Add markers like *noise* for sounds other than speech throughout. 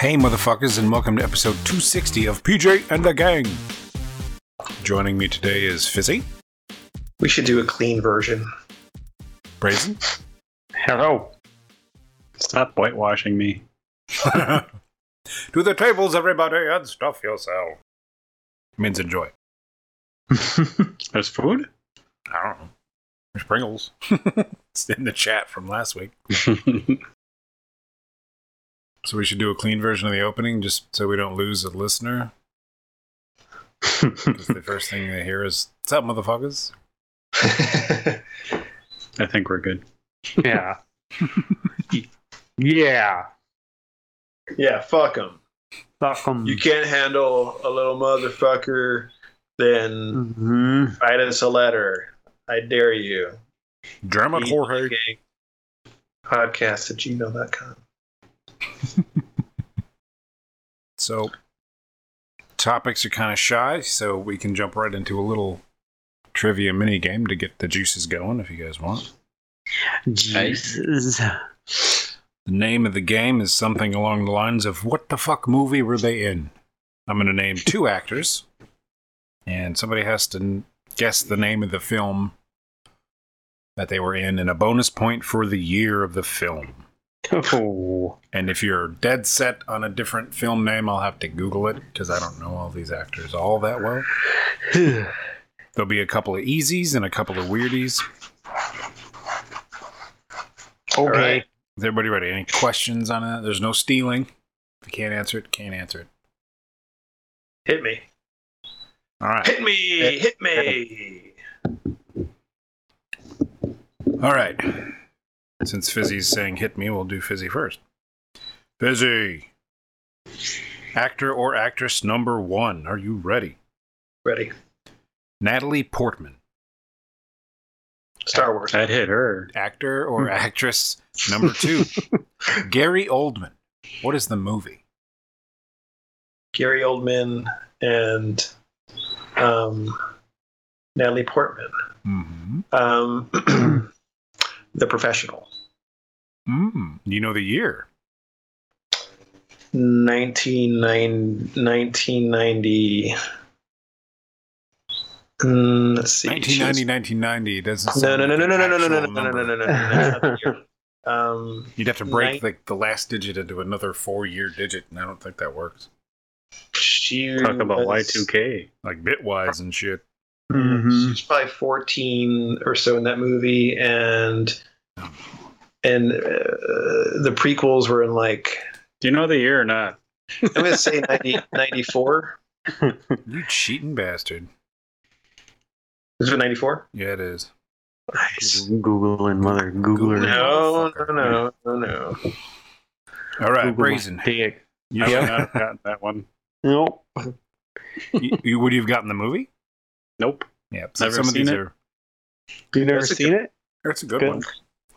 Hey, motherfuckers, and welcome to episode 260 of PJ and the Gang. Joining me today is Fizzy, We should do a clean version. Brazen, Hello. Stop whitewashing me. *laughs* to the tables, everybody, and stuff yourself. Means enjoy. *laughs* There's food? I don't know. There's Pringles. *laughs* it's in the chat from last week. So we should do a clean version of the opening just so we don't lose a listener. *laughs* The first thing they hear is, What's up, motherfuckers? I think we're good. Yeah. *laughs* yeah. yeah, fuck them. Fuck 'em. You can't handle a little motherfucker, then Mhm. write us a letter. I dare you. Dermot Jorge. Podcast at gmail.com. *laughs* So, topics are kind of shy, so we can jump right into a little trivia mini game to get the juices going if you guys want. Jesus. The name of the game is something along the lines of What the fuck movie were they in? I'm going to name two *laughs* actors, and somebody has to guess the name of the film that they were in, and a bonus point for the year of the film. Oh. *laughs* And if you're dead set on a different film name, I'll have to Google it because I don't know all these actors all that well. *sighs* There'll be a couple of easies and a couple of weirdies. okay. right. Is everybody ready? Any questions on that? There's no stealing. If you can't answer it, can't answer it. Hit me. All right. Hit me. Hit me. All right. Since Fizzy's saying hit me, we'll do Fizzy first. Fizzy. Actor or actress number one. Are you ready? Ready. Natalie Portman. Star Wars. I'd hit her. Actor or actress number two. *laughs* Gary Oldman. What is the movie? Gary Oldman and um, Natalie Portman. Mm-hmm. Um, *clears throat* the Professional. Mm. You know the year. 1990. 1990 Mm, let's see. 1990, 1990. Doesn't No, no, no, like no, an no, no, no, no, no, no, no, no, no, no, that's not the year. *laughs* Um, You'd have to break Nin- the, the last digit into another four year digit, and I don't think that works. she Talk about Y2K. Like bitwise and shit. Mhm. She's probably 14 or so in that movie, and and uh, the prequels were in like Do you know the year or not? I'm gonna say 90, 94. *laughs* You cheating bastard. Is it 94? Yeah, it is. Nice. Googling, mother. Googler. No, no, no, no, no. All right, Google Brazen. dick. You, I would you, not have gotten that one. Nope. you- would you have gotten the movie? Nope. Yeah, so Never some of these seen it. are. You never That's a seen it? That's a good, Good. one.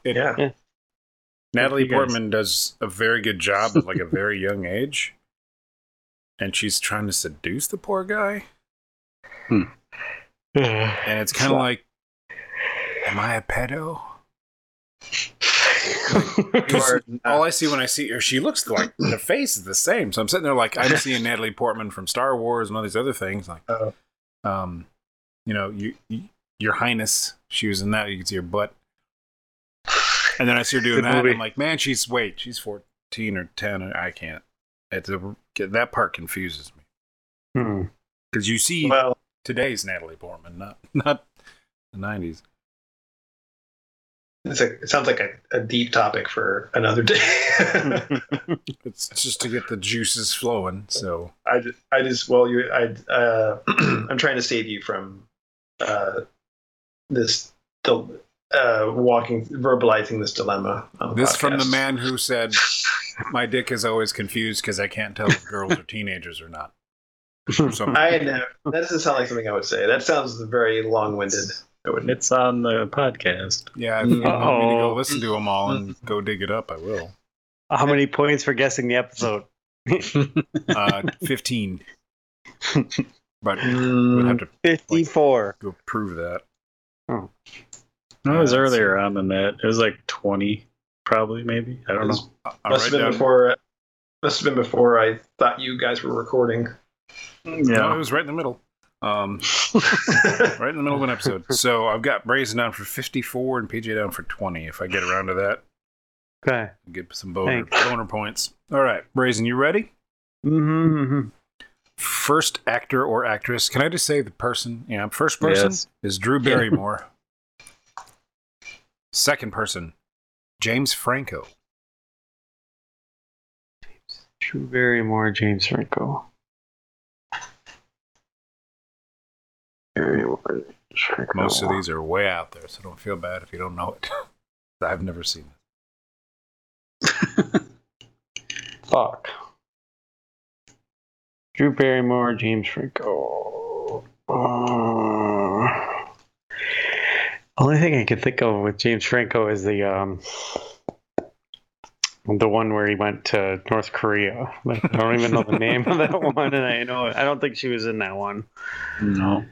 It- Yeah. Natalie. Portman does a very good job at like a very young age, and she's trying to seduce the poor guy, *sighs* and it's kind of like, am I a pedo? *laughs* All I see when I see her, she looks like the face is the same. So I'm sitting there like I'm *laughs* seeing Natalie Portman from Star Wars and all these other things. Like, Oh. um, you know, you, you, Your Highness, she was in that. You can see her butt. And then I see her doing that. And. I'm like, man, she's wait, she's 14 or 10. Or I can't. It's a, that part confuses me Hmm. because you see well, today's Natalie Portman, not not the 90s. it's a, it sounds like a, a deep topic for another day. *laughs* It's just to get the juices flowing. So I, ju- I just well you I uh, *clears throat* I'm trying to save you from uh, this dil- uh, walking verbalizing this dilemma. On the this from the man who said, "My dick is always confused because I can't tell if girls are teenagers or not." Or. *laughs* I know that doesn't sound like something I would say. That sounds very long-winded. I. It's on the podcast. yeah, if you want me to go Uh-oh. listen to them all and go dig it up, I will. How many points for guessing the episode? *laughs* Uh, Fifteen, *laughs* but we'll Mm, have to 54. go prove that. No, it was Yeah, earlier on than that. It was like 20, probably, maybe. I don't know. I'll must have been down, before must have been before I thought you guys were recording. No, it was right in the middle. Um, *laughs* right in the middle of an episode. So I've got Brazen down for 54 and PJ down for 20. If I get around to that, Okay. get some boner, boner points. All right, Brazen, you ready? Mm-hmm. First actor or actress. Can I just say the person? Yeah, first person Yes. is Drew Barrymore. *laughs* Second person, James Franco. Drew Barrymore, James Franco. Barrymore, James Franco. Most of these are way out there, so don't feel bad if you don't know it. *laughs* I've never seen it. *laughs* Fuck. Drew Barrymore, James Franco. Uh, only thing I can think of with James Franco is the um the one where he went to North Korea. But *laughs* I don't even know the name of that one, and I know I don't think she was in that one. No.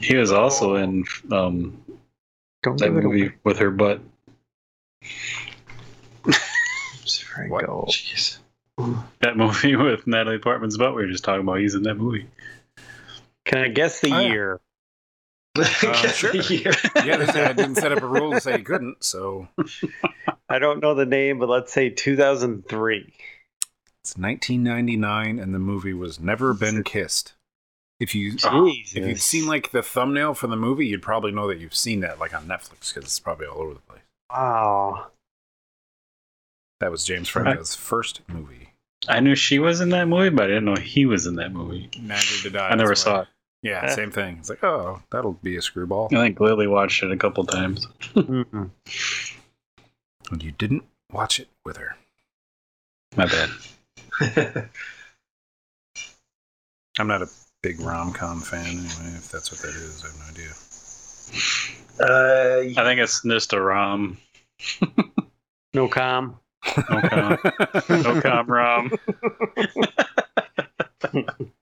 He was also in um, Don't that movie away. with her butt. James Franco. Jeez. That movie *laughs* with Natalie Portman's butt we were just talking about. He's in that movie. Can I guess the Oh, yeah. year? *laughs* Uh, Guess sure. the year. Yeah, they said I didn't set up a rule to say you couldn't, so *laughs* I don't know the name, but let's say 2003. it's 1999, and the movie was Never Been Kissed. If you Jesus. if you'd seen like the thumbnail for the movie, you'd probably know that you've seen that like on Netflix because it's probably all over the place. Wow. That was James Franco's first movie. I knew she was in that movie, but I didn't know he was in that movie. Neither did I. I never saw it. Yeah, Eh. same thing. It's like, oh, that'll be a screwball. I think Lily watched it a couple times. And you didn't watch it with her. My bad. *laughs* I'm not a big rom com fan anyway. If that's what that is, I have no idea. uh, I think it's just a rom. No com. No com. no com rom. *laughs*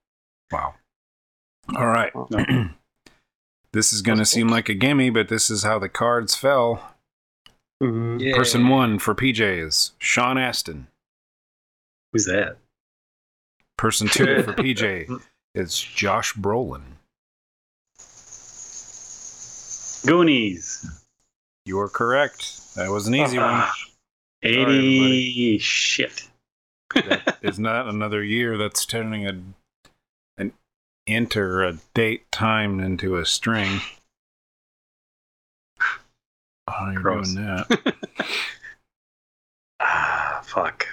Wow. All right. No. *clears throat* this is going to seem like a gimme, but this is how the cards fell. Mhm. Person one for PJ is Sean Astin. Who's that? Person two for *laughs* PJ *laughs* is Josh Brolin. Goonies. You are correct. That was an easy one. Ah, 80 shit. That is not another year. That's turning a an enter a date time into a string. Oh, you're Gross. doing that. *laughs* Ah, fuck.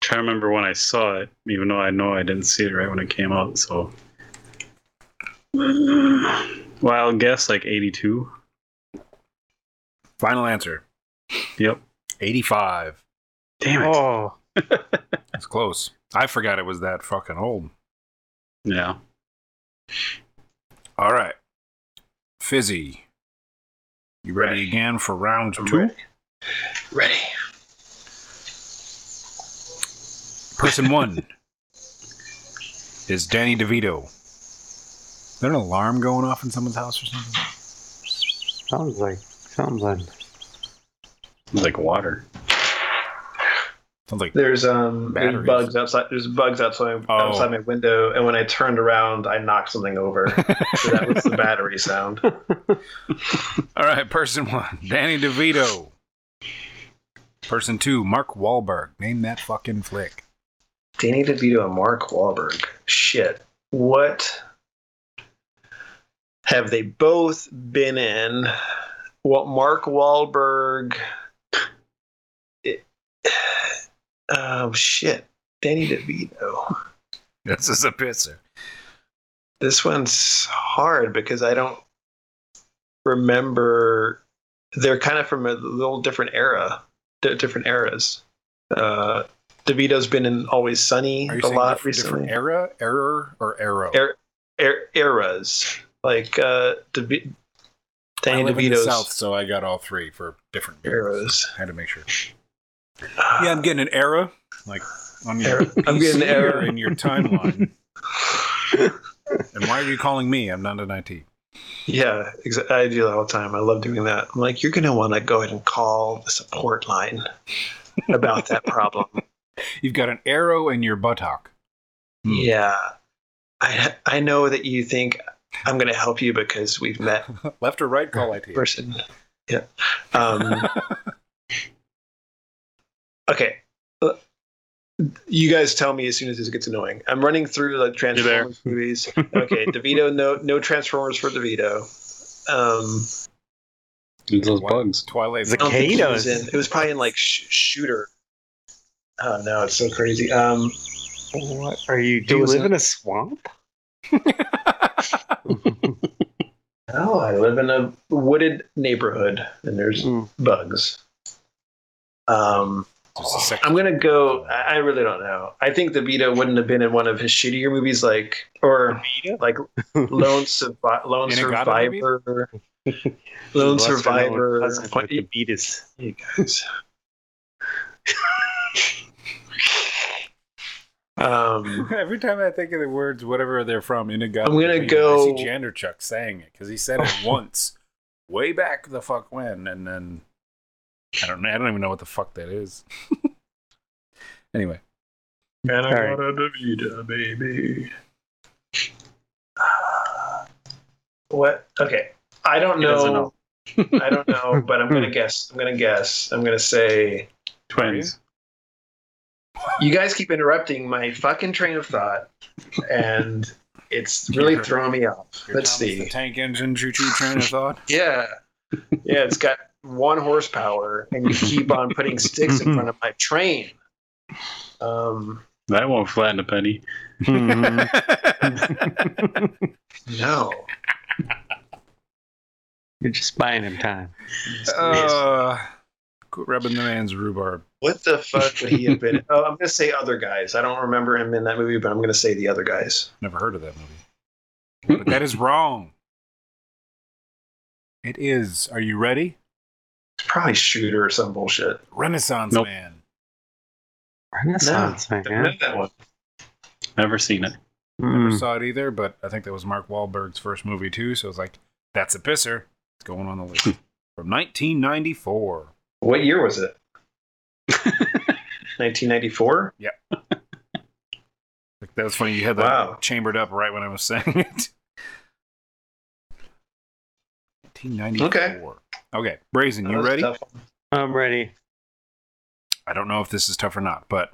trying to remember when I saw it, even though I know I didn't see it right when it came out, so. *sighs* Wild guess, like 82. Final answer. Yep. 85. Damn it. Oh. *laughs* That's close. I forgot it was that fucking old. Yeah. All right. Fizzy. You ready Ready. again for round I'm two? ready. Ready. Person one is Danny DeVito. Is there an alarm going off in someone's house or something? Sounds like sounds like like water. Sounds like There's um there's bugs outside. There's bugs outside Oh. outside my window, and when I turned around, I knocked something over. *laughs* so that was the battery sound. *laughs* All right, person one, Danny DeVito. Person two, Mark Wahlberg. Name that fucking flick. Danny DeVito and Mark Wahlberg. Shit. What have they both been in? What Mark Wahlberg? It, oh shit, Danny DeVito. This is a pisser. This one's hard because I don't remember. They're kind of from a little different era, di- different eras. Uh, DeVito's been in Always Sunny a lot recently. different era, error, or arrow? Er- er- eras like uh, DeVi- I Danny live in the south, so I got all three for different eras. I had to make sure. Yeah, I'm getting an error. like on your. I'm getting an error in your timeline. *laughs* and why are you calling me? I'm not an IT. Yeah, exa- I do that all the time. I love doing that. I'm like, you're gonna want to go ahead and call the support line. about that problem. *laughs* *laughs* You've got an arrow in your buttock. Hmm. Yeah, I I know that you think I'm going to help you because we've met Left or right call IT. person. Yeah. Um, okay. You guys tell me as soon as this gets annoying. I'm running through the Transformers movies. Okay, *laughs* DeVito, no no Transformers for DeVito. Um, It's those bugs. Twilight. The I don't think he Cicadas. was in- It was probably in like sh- Shooter. Oh no, it's so crazy. Um, What are you? Do you was live a- in a swamp? *laughs* oh, I live in a wooded neighborhood, and there's Mm. bugs. Um, Just. I'm gonna go. I I really don't know. I think DeVito wouldn't have been in one of his shittier movies, like or like *laughs* Lone Survi- Lone Survivor, *laughs* Lone Lesser Survivor. cousin with the Beatus. You guys. *laughs* um, Every time I think of the words, whatever they're from, In a Inagata, I'm gonna I go- see Janderchuk saying it because he said it once, way back the fuck when, and then I don't know. I don't even know what the fuck that is. *laughs* anyway, and I Alright. got a DeVito baby. *sighs* What? Okay, I don't He doesn't know. I don't know, *laughs* but I'm gonna guess. I'm gonna guess. I'm gonna say. Twins. You guys keep interrupting my fucking train of thought, and it's *laughs* really throwing me off. your Let's Thomas see. The tank engine choo choo train of thought. Yeah. Yeah, it's got one horsepower, and you keep on putting sticks in front of my train. Um, That won't flatten a penny. *laughs* No. You're just buying him time. uh, quit rubbing the man's rhubarb. what the fuck would he have been? *laughs* Oh, I'm gonna say other guys. I don't remember him in that movie, but I'm gonna say the other guys. Never heard of that movie. But that is wrong. It is. Are you ready? It's probably Shooter or some bullshit. Renaissance Nope. Man. Renaissance man. That one. Never seen it. Never Mm. saw it either, but I think that was Mark Wahlberg's first movie too. So it's like, that's a pisser. It's going on the list from 1994. What year was it? *laughs* 1994. Like, that was funny. You had that Wow. chambered up right when I was saying it. 1994. Okay, Brazen, you ready? tough. I'm ready. I don't know if this is tough or not, but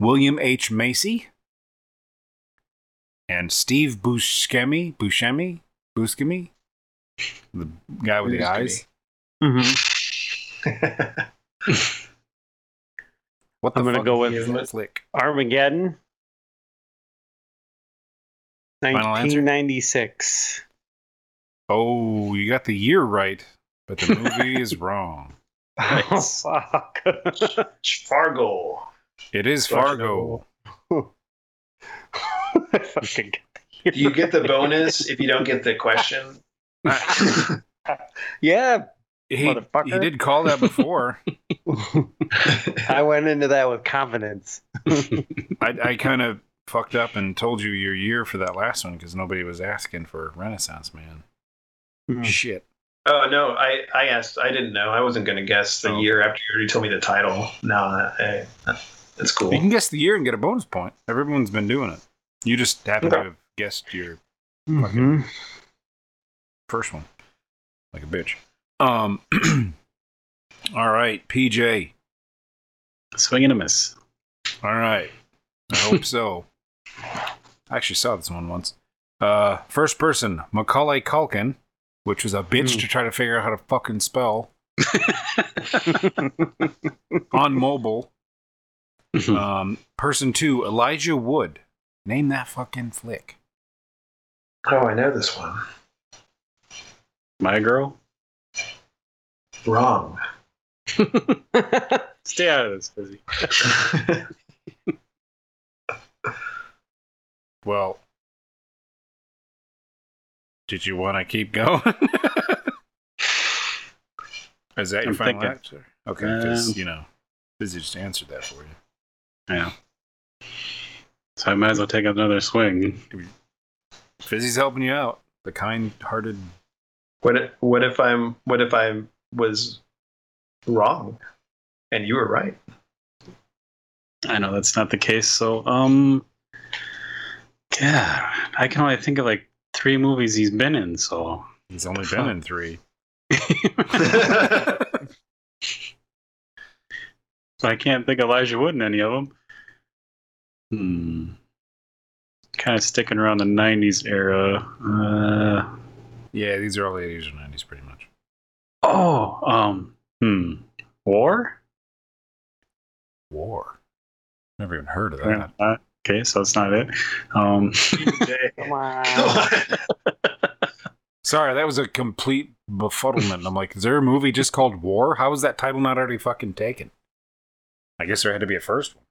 William H. Macy and Steve Buscemi, Buscemi, Buscemi, the guy with the Buscemi. eyes. hmm *laughs* What the I'm gonna go with- flick? Armageddon. 1996. Oh, you got the year right, but the movie is wrong. *laughs* Oh, fuck. Fargo. It is Fargo. Fargo. *laughs* Fucking Do you get the bonus if you don't get the question? *laughs* yeah. He, Motherfucker. he did call that before. I went into that with confidence. I, I kind of fucked up and told you your year for that last one because nobody was asking for Renaissance Man. Hmm. Shit. Oh no, I I asked. I didn't know. I wasn't going to guess the Oh. year after you already told me the title. No, I, that's cool. You can guess the year and get a bonus point. Everyone's been doing it. You just happen to have guessed your Mhm. first one like a bitch. Um. *clears throat* all right, PJ. Swing and a miss. All right. I hope *laughs* so. I actually saw this one once. Uh, first person, Macaulay Culkin, which was a bitch Hmm. to try to figure out how to fucking spell *laughs* on mobile. Um, person two, Elijah Wood. Name that fucking flick. oh, I know this one. My girl. Wrong. *laughs* Stay out of this, busy. *laughs* Well, did you want to keep going? *laughs* Is that your I'm final thinking. answer? Okay, because Um, you know, Busy just answered that for you. Yeah. So I might as well take another swing. Fizzy's helping you out. The kind-hearted. what if, what if I'm what if I was wrong, And you were right. I know that's not the case. So, um, yeah, I can only think of like three movies he's been in. So, He's only been in three. *laughs* so I can't think Elijah Wood in any of them. Hmm. Kind of sticking around the '90s era. Uh, Yeah, these are all 80s or 90s pretty much. oh, um, hmm, War. War. Never even heard of that. Okay, so that's not it. Um, *laughs* Come on. *laughs* Sorry, that was a complete befuddlement. I'm like, is there a movie just called War? How is that title not already fucking taken? I guess there had to be a first one.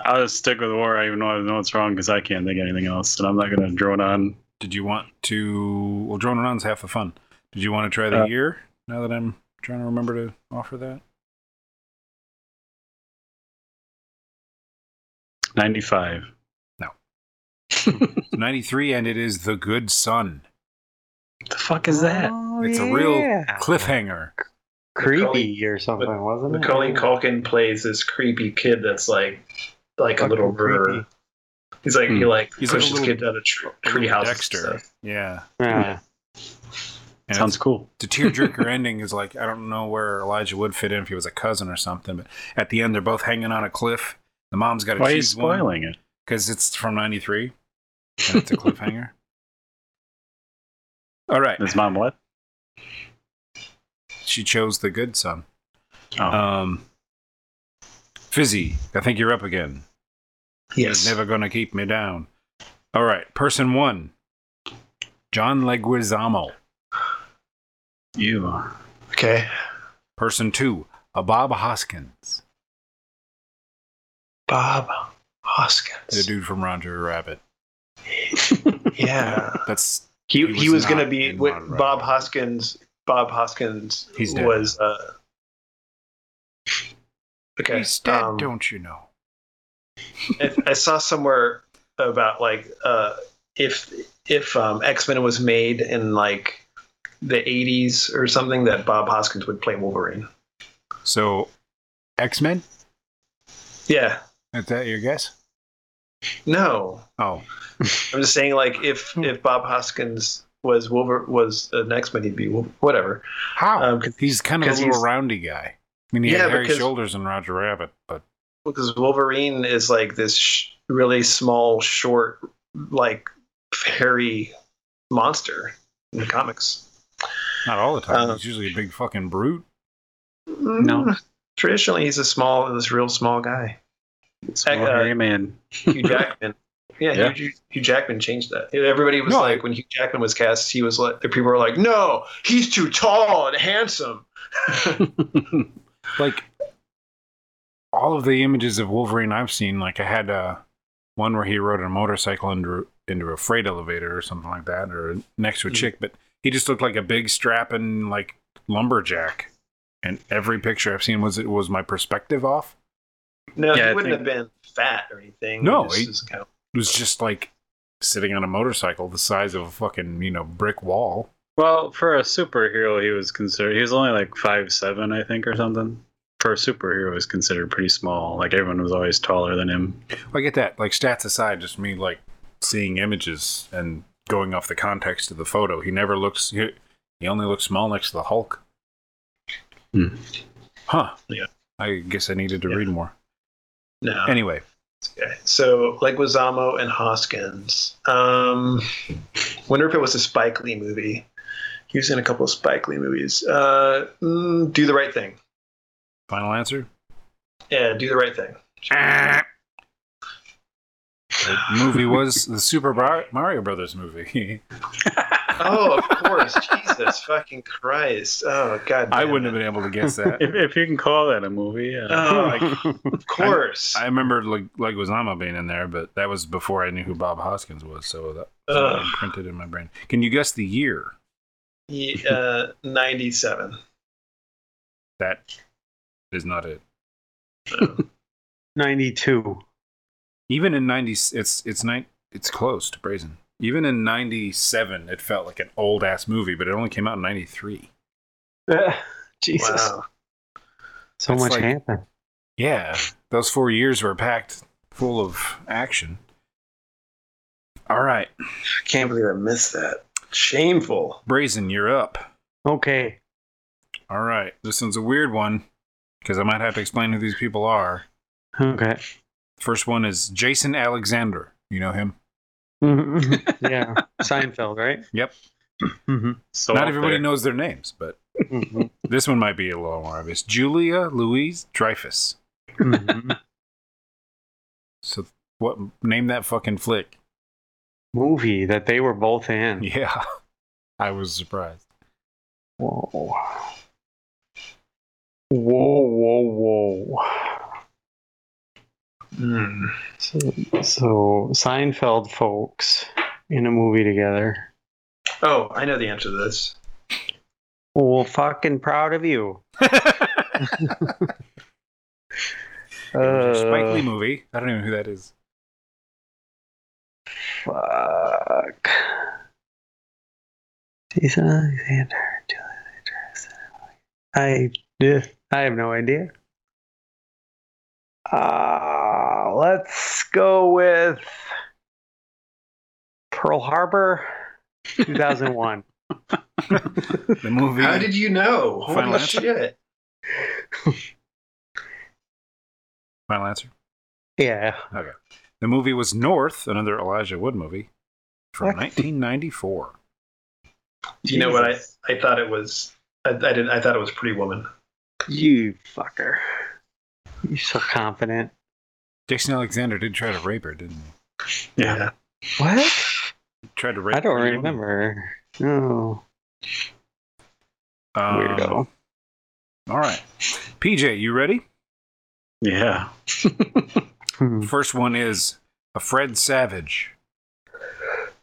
I'll just stick with War. I even know I know it's wrong because I can't think of anything else, and I'm not gonna drone on. Did you want to? Well, droning on's half the fun. Did you want to try the Uh, year? Now that I'm trying to remember to offer that. '95. It's 93, and it is The Good Son. the fuck is that? Oh, It's a real cliffhanger. creepy or something, wasn't it? Macaulay Culkin plays this creepy kid that's like like a little murderer. creepy. He's like he Hmm. like He's like a pushes little- kids out of tr- A tree little houses. Dexter. Yeah. Yeah. And Sounds cool. the tearjerker *laughs* ending is like I don't know where Elijah would fit in if he was a cousin or something, but at the end they're both hanging on a cliff. The mom's got to Why are you choose one spoiling it? because it's from '93 and it's a cliffhanger. *laughs* All right, His mom what? she chose the good son. Oh, Um, Fizzy, I think you're up again. Yes. You're never gonna keep me down. All right, person one, John Leguizamo. you. Okay. Person two, a Bob Hoskins, Bob Hoskins. the dude from Roger Rabbit. Yeah. *laughs* That's He He he was was, gonna be in what Roger Bob Hoskins. Bob Hoskins He's dead was. Uh, okay. he's dead, um, don't you know? I, I saw somewhere about like uh, if if um, X Men was made in like the '80s or something, that Bob Hoskins would play Wolverine. So, X Men. Yeah. Is that your guess? No, Oh, *laughs* I'm just saying like if if Bob Hoskins was Wolver was an X Men, he'd be Wolver- whatever. how? Um, 'cause- he's kind of a little roundy guy. I mean, he Yeah, had hairy because- shoulders in Roger Rabbit, but because Wolverine is like this sh- really small, short, like hairy monster in the comics. not all the time. Uh, he's usually a big fucking brute. No. Mm, Traditionally, he's a small, this real small guy. Small uh, hairy man. Hugh *laughs* Jackman. Yeah, Yeah. Hugh, Hugh Jackman changed that. Everybody was No, like, when Hugh Jackman was cast, he was like, people were like, no, he's too tall and handsome. *laughs* Like all of the images of Wolverine I've seen, like I had uh, one where he rode a motorcycle into into a freight elevator or something like that, or next to a Hmm. chick, but he just looked like a big strapping like lumberjack. And every picture I've seen was it was my perspective off. No, Yeah, I he wouldn't think- have been fat or anything. No, He just he- was kind of- It was just like sitting on a motorcycle the size of a fucking you know brick wall. Well, for a superhero, he was considered. He was only like five seven, I think, or something. For a superhero, he was considered pretty small. Like everyone was always taller than him. I get that. Like stats aside, just me like seeing images and going off the context of the photo. He never looks. He, he only looks small next to the Hulk. Hmm. Huh. Yeah. I guess I needed to Yeah. read more. No. Anyway, Okay. So Leguizamo and Hoskins. Um, wonder if it was a Spike Lee movie. He was in a couple of Spike Lee movies. Uh, mm, do the right thing. final answer. Yeah, do the right thing. The movie was the Super Mario Brothers movie. *laughs* Oh, of course. Jesus fucking Christ. Oh, God. I wouldn't have been able to guess that. If, if you can call that a movie, yeah. Oh, *laughs* of course. I remember Leg- Leguizamo being in there, but that was before I knew who Bob Hoskins was, so that that's Ugh. imprinted in my brain. Can you guess the year? He, uh, 97. That is not it. *laughs* 92. Even in ninety, it's it's nine. It's close to Brazen. Even in ninety seven, it felt like an old ass movie, but it only came out in ninety three. *laughs* Jesus. Wow. So It's much like- happened. Yeah, those four years were packed full of action. All right, I can't believe I missed that. Shameful. Brazen, you're up. Okay. All right, this one's a weird one because I might have to explain who these people are. Okay. First one is Jason Alexander. You know him? *laughs* yeah. Seinfeld, right? Yep. *clears throat* hmm So Not everybody there. knows their names, but hmm *laughs* this one might be a little more obvious. Julia Louise Dreyfus. hmm *laughs* So, what? Name that fucking flick. Movie that they were both in. Yeah, I was surprised. Whoa. Whoa, whoa, whoa. Hmm. So, so Seinfeld folks in a movie together. Oh, I know the answer to this. Well, fucking proud of you. *laughs* It was a Spike Uh, Lee movie. I don't even know who that is. Fuck. Jason Alexander. Julia I, yeah, I have no idea. Uh, let's go with Pearl Harbor 2001. *laughs* The movie. How did you know? Final Holy answer? shit. *laughs* Final answer. yeah. Okay. The movie was North, another Elijah Wood movie from What? 1994. Do you know what I, I thought it was? I, I didn't. I thought it was Pretty Woman. You fucker. You're so confident. Jason Alexander did try to rape her, didn't he? Yeah. What? He tried to rape. I don't Pretty Woman. remember. No. Um, Weirdo. All right. PJ, you ready? Yeah. Hmm. First one is a Fred Savage.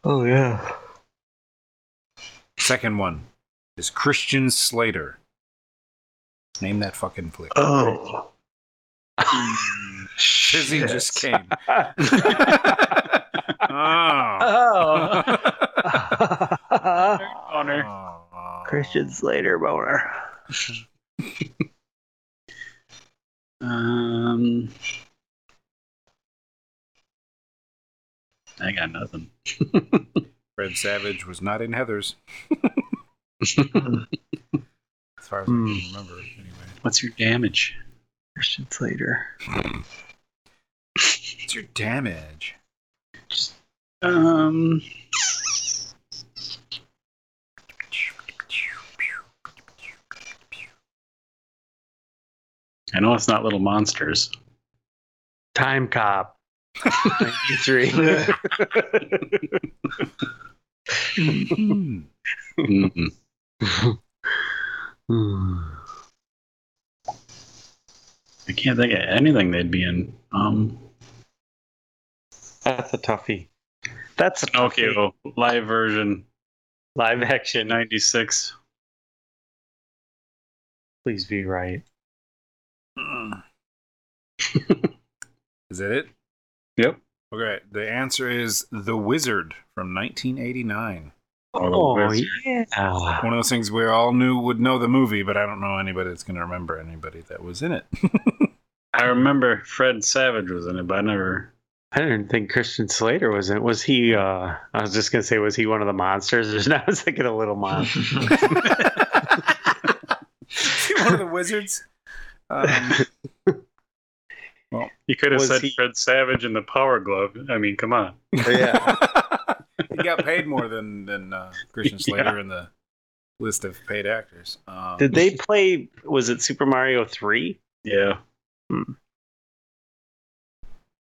Oh, yeah. Second one is Christian Slater. Name that fucking flick. Oh. *laughs* Fizzy just came. *laughs* oh. Oh. Oh. Christian Slater boner. Um. I got nothing. *laughs* Fred Savage was not in Heathers, as far as I Hmm. can remember. Anyway, What's your damage? Christian Slater. what's your damage? Um. I know it's not little monsters. Time Cop. 93. Hmm. Mm-mm. I can't think of anything they'd be in. Um. That's a toughie. That's a toughie. Live version Live action. '96. Please be right. *laughs* Is that it? Yep. Okay. The answer is The Wizard from 1989. Oh, Wizard. yeah. One of those things we all knew would know the movie, but I don't know anybody that's going to remember anybody that was in it. *laughs* I remember Fred Savage was in it, but I never. I didn't think Christian Slater was in. It. Was he? uh I was just gonna say, was he one of the monsters? I was thinking a little monster. *laughs* One of the wizards. Um, *laughs* You could have said he- Fred Savage in the Power Glove. I mean, come on. yeah. *laughs* he got paid more than than uh, Christian Slater in the list of paid actors. Um, Did they play? Was it Super Mario Three? Yeah. Hmm.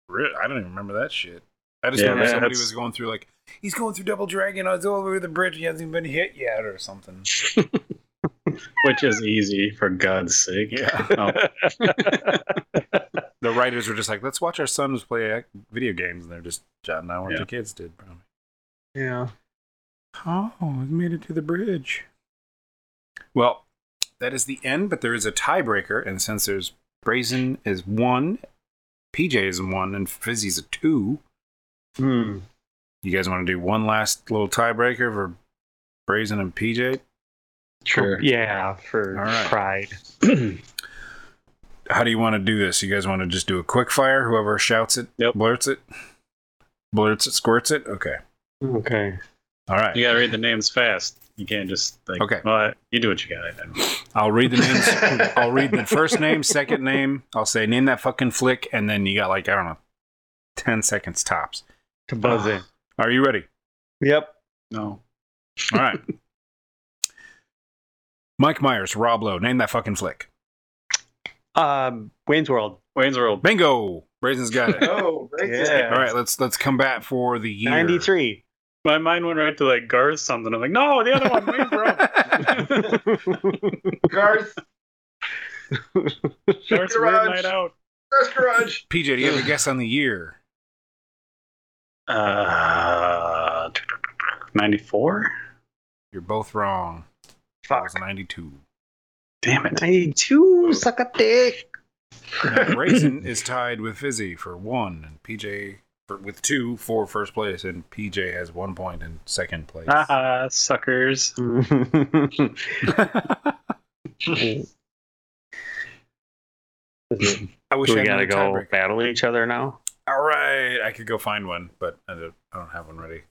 re- I don't even remember that shit. I just Yeah, remember man, somebody that's- was going through like he's going through Double Dragon. I was over the bridge. He hasn't been hit yet, or something. *laughs* Which is easy, for God's sake. Yeah. *laughs* Oh, The writers were just like, let's watch our sons play video games, and they're just jotting down what Yeah. the kids did. Probably. Yeah. Oh, I made it to the bridge. Well, that is the end, but there is a tiebreaker, and since there's Brazen is one, PJ is one, and Fizzy's a two. Hmm. You guys want to do one last little tiebreaker for Brazen and PJ? sure. Yeah, for All right. pride. *clears throat* how do you want to do this? You guys want to just do a quick fire? Whoever shouts it, Yep. blurts it, blurts it, squirts it. Okay. Okay. All right. You gotta read the names fast. You can't just like. Okay. Well, you do what you got. I'll read the names. *laughs* I'll read the first name, second name. I'll say name that fucking flick, and then you got like I don't know, ten seconds tops. To buzz in. Are you ready? Yep. No. All right. *laughs* Mike Myers, Rob Lowe, name that fucking flick. Um, Wayne's World. Wayne's World. Bingo. Brazen's got it. *laughs* Oh, right Yeah. there. All right, let's let's combat for the year. 93. My mind went right to like Garth something. I'm like, no, the other one, Wayne's *laughs* World. Garth, Garth's Weird Garage. Night Out. Garth Garage. PJ, do you have a guess on the year? Uh, 94? You're both wrong. That was 92. Damn it. 92. Suck a dick. Now, Brazen is tied with Fizzy for one, and PJ for, with two for first place, and PJ has one point in second place. Haha, suckers. *laughs* I wish I gotta go tiebreaker. battle each other now. All right, I could go find one, but I don't, I don't have one ready.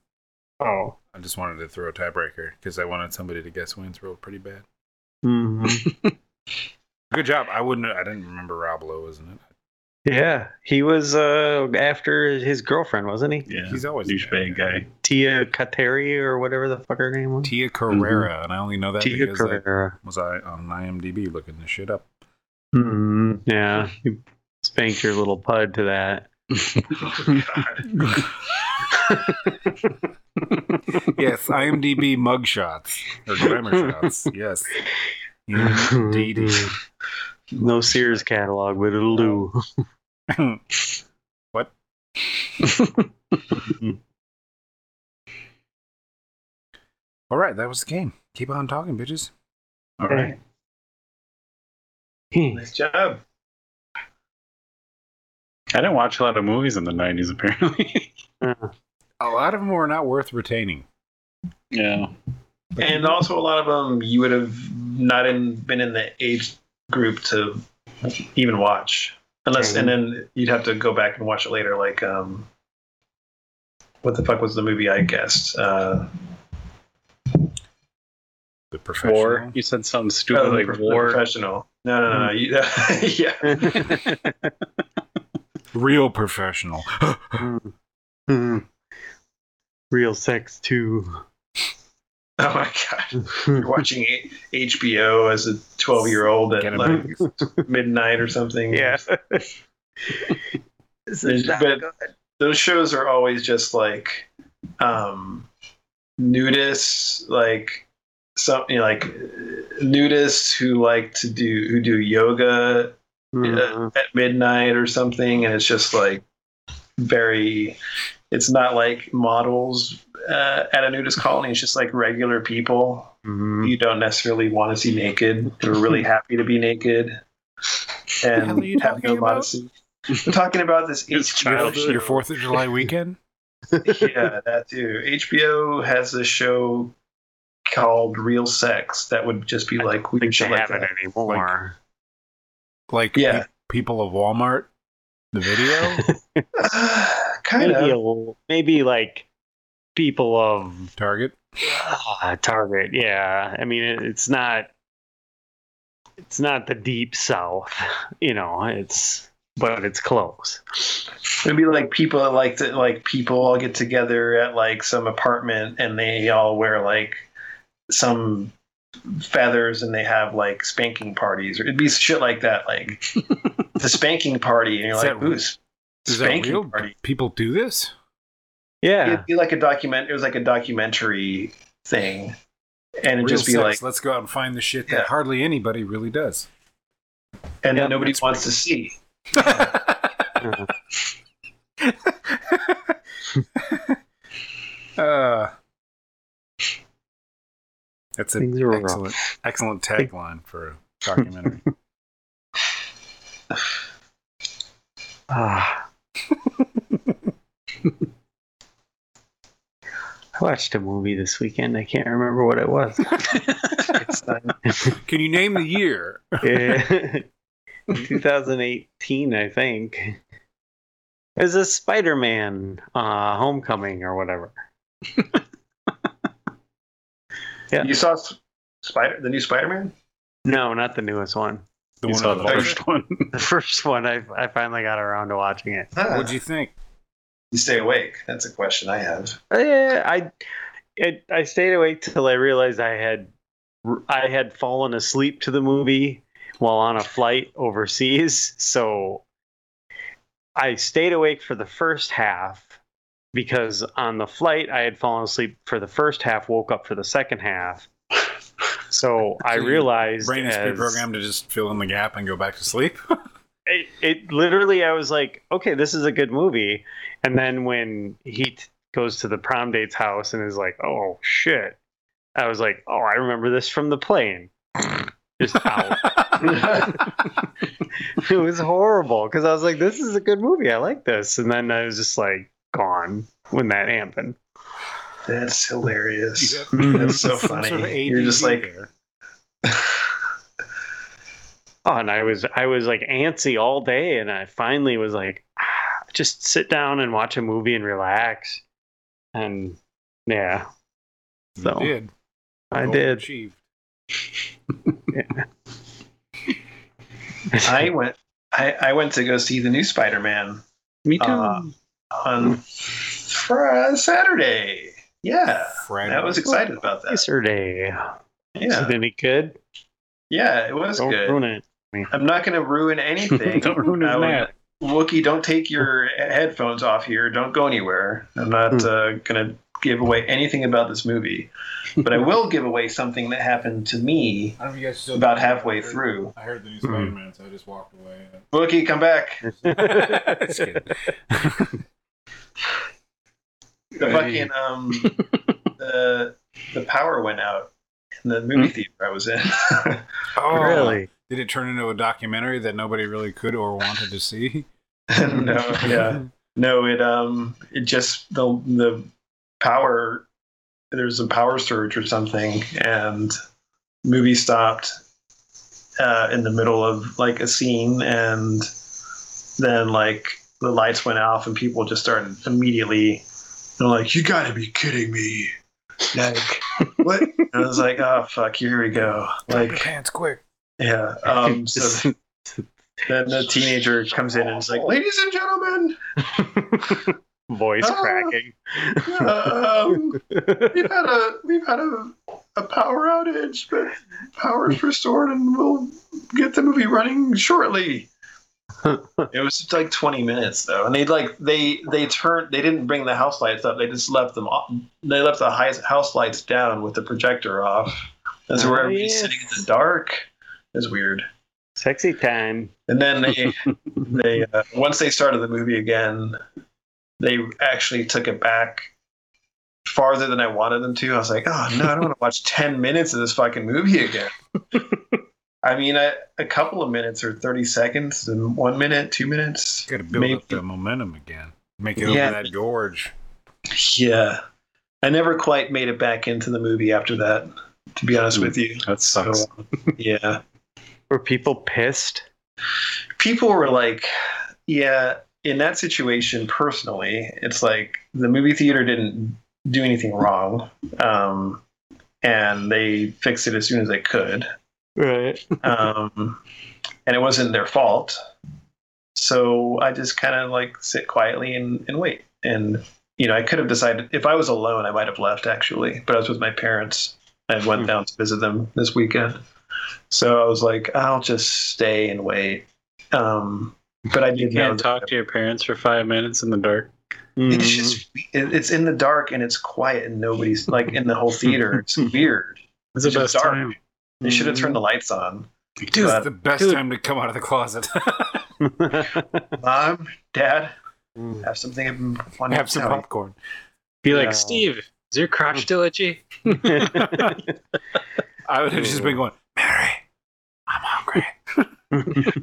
Oh. I just wanted to throw a tiebreaker because I wanted somebody to guess Wayne's World pretty bad. hmm *laughs* Good job. I wouldn't. I didn't remember Rob Lowe, wasn't it? Yeah, he was uh after his girlfriend, wasn't he? Yeah. He's always a douchebag bad guy. Tia Kateri or whatever the fuck her name was. Tia Carrere, and I only know that Tia because I was I on IMDb looking this shit up. Mhm, Yeah, you spanked your little pud to that. *laughs* yes, IMDb mugshots or glamour *laughs* shots. Yes, indeed. *laughs* No Sears catalog, but it'll do. *laughs* what? *laughs* All right, that was the game. Keep on talking, bitches. All right. nice job. I didn't watch a lot of movies in the 90s, apparently. *laughs* A lot of them were not worth retaining. yeah. And also, a lot of them you would have not in, been in the age group to even watch, unless, and then you'd have to go back and watch it later. Like, um, what the fuck was the movie I guessed? Uh, The professional. War. You said something stupid oh, the like Pro- the war. professional. No, no, no, no. You, *laughs* yeah. *laughs* Real professional. *gasps* Hmm. Real sex too. *laughs* Oh my god. You're watching HBO as a 12 year old at like midnight or something. yeah. *laughs* There's- but those shows are always just like um nudists like some you know, like uh, nudists who like to do who do yoga Mhm. at midnight or something and it's just like very it's not like models uh, at a nudist colony it's just like regular people Mhm. you don't necessarily want to see naked They're really *laughs* happy to be naked and are you have talking no about? modesty I'm talking about this *laughs* His HBO childhood. Your Fourth of July weekend. *laughs* yeah, that too. HBO has a show called Real Sex that would just be like I weird think shit they like have that. it anymore. Like Yeah. pe- people of Walmart, the video, *sighs* kind maybe, of. a little- maybe like people of Target. uh, Target. Yeah, I mean it, it's not. It's not the deep south, *laughs* you know. It's but it's close. It'd be like people that like to like people all get together at like some apartment and they all wear like some feathers and they have like spanking parties or it'd be shit like that like *laughs* the spanking party and you're Is like that real? who's spanking party People do this? Yeah, it'd be like a document it was like a documentary thing and it'd Real just be sex. like let's go out and find the shit that hardly anybody really does. and Yeah, that nobody wants to see *laughs* uh, that's an Things rough. excellent, excellent tagline for a documentary. Ah. *laughs* *sighs* *sighs* *laughs* I watched a movie this weekend. I can't remember what it was. *laughs* Can you name the year? *laughs* Yeah. 2018, I think. It was a Spider-Man uh, Homecoming or whatever. *laughs* Yeah. You saw Spider the new Spider-Man? No, not the newest one. The one saw the the first one. The first one, I I finally got around to watching it. What'd you think? You stay awake. That's a question I have. Uh, yeah, I it, I stayed awake till I realized I had I had fallen asleep to the movie while on a flight overseas. So I stayed awake for the first half because on the flight I had fallen asleep for the first half, woke up for the second half. So *laughs* I So your realized Brain is as- pre-programmed to just fill in the gap and go back to sleep. *laughs* it, it literally i was like okay this is a good movie. And then when he t- goes to the prom date's house and is like oh shit. I was like oh i remember this from the plane. *laughs* Just out. *laughs* It was horrible because i was like this is a good movie. I like this. And then i was just like gone when that happened. That's hilarious. You have That's so funny. sort of You're just like, there. *laughs* oh and i was i was like antsy all day and i finally was like ah, just sit down and watch a movie and relax and yeah You So, did. i did achieved. I *laughs* went. I, I went to go see the new Spider-Man me too uh, on fr- Saturday. Yeah, Friday. I was excited about that. yesterday is Yeah, it any good yeah, it was don't good. ruin it I'm not going to ruin anything. *laughs* Don't ruin his I nap. Wookie, don't take your headphones off here. Don't go anywhere. I'm not Hmm. uh, going to give away anything about this movie, but I will give away something that happened to me I don't know if you guys about halfway through. I heard the new Hmm. Spider-Man, so I just walked away. Wookie, come back. *laughs* The fucking um, *laughs* the the power went out in the movie theater I was in. Oh, really Did it turn into a documentary that nobody really could or wanted to see? *laughs* no, yeah, no. It um, it just the the power. There's a power surge or something, and movie stopped uh, in the middle of like a scene, and then like the lights went off, and people just started immediately. They're like, "You got to be kidding me!" Like what? *laughs* I was like, "Oh fuck, here we go!" Like pants quick. Yeah. *laughs* Um. So *laughs* then the teenager comes in and is like, "Ladies and gentlemen." *laughs* voice Ah. cracking um, we've had a we've had a, a power outage, but power is restored, and we'll get the movie running shortly. it was like 20 minutes though, and they like they they turned they didn't bring the house lights up. They just left them off. They left the house lights down with the projector off. And so Oh, where everybody's sitting in the dark is weird. sexy time And then they *laughs* they uh, once they started the movie again, they actually took it back farther than I wanted them to. I was like, oh no, I don't want to watch *laughs* ten minutes of this fucking movie again. I mean, a, a couple of minutes or thirty seconds, and one minute, two minutes. Got to build Maybe. up the momentum again. Make it Yeah. over that gorge. Yeah, I never quite made it back into the movie after that. To be honest with you, That sucks. So, yeah. Were people pissed people were like, yeah, in that situation personally, it's like the movie theater didn't do anything wrong. Um, and they fixed it as soon as they could. right *laughs* Um, and it wasn't their fault. So I just kind of like sit quietly and, and wait. And, you know, I could have decided if I was alone, I might have left actually, but I was with my parents. I went Hmm. down to visit them this weekend. So I was like, I'll just stay and wait. Um, but I did know can't that- talk to your parents for five minutes in the dark. It's Mhm. just it's in the dark and it's quiet and nobody's like in the whole theater. It's *laughs* weird. It's the best dark. time. They should have turned the lights on. Dude, But- it's the best dude. time to come out of the closet. *laughs* Mom, Dad, have something I'm Have some tell you. popcorn. Be Yeah. like, Steve, is your crotch still itchy? *laughs* I would have just been going, Mary, I'm hungry. *laughs*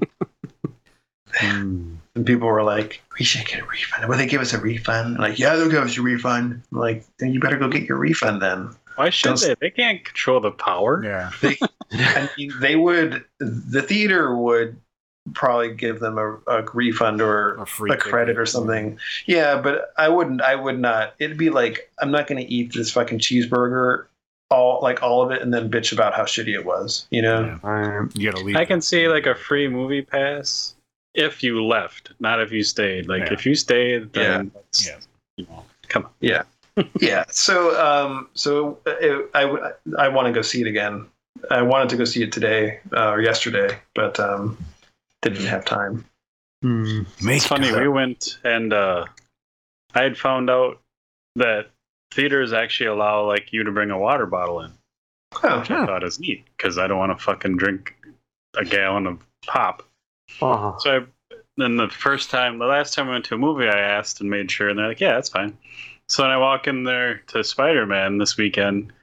And people were like, "We should get a refund." Will they give us a refund? like, yeah, they'll give us a refund. I'm like, then you better go get your refund then. Why should Don't- they? They can't control the power. Yeah. *laughs* I mean, they would. The theater would probably give them a, a refund or A free a credit ticket. or something. Yeah, but I wouldn't. I would not. It'd be like I'm not going to eat this fucking cheeseburger, all like all of it, and then bitch about how shitty it was. You know? Yeah. Um, You gotta leave. I can see like a free movie pass if you left, not if you stayed. Like Yeah. if you stayed, then that's, Yeah. you know, come on. Yeah. *laughs* yeah. So, um, so uh, I I, I want to go see it again. I wanted to go see it today uh, or yesterday, but um, didn't have time. Make It's funny. time. We went and uh, I had found out that theaters actually allow like you to bring a water bottle in. Oh, Which I thought is neat because I don't want to fucking drink a gallon of pop. Oh, So I, then the first time, the last time I went to a movie, I asked and made sure, and they're like, "Yeah, that's fine." So then I walk in there to Spider Man this weekend,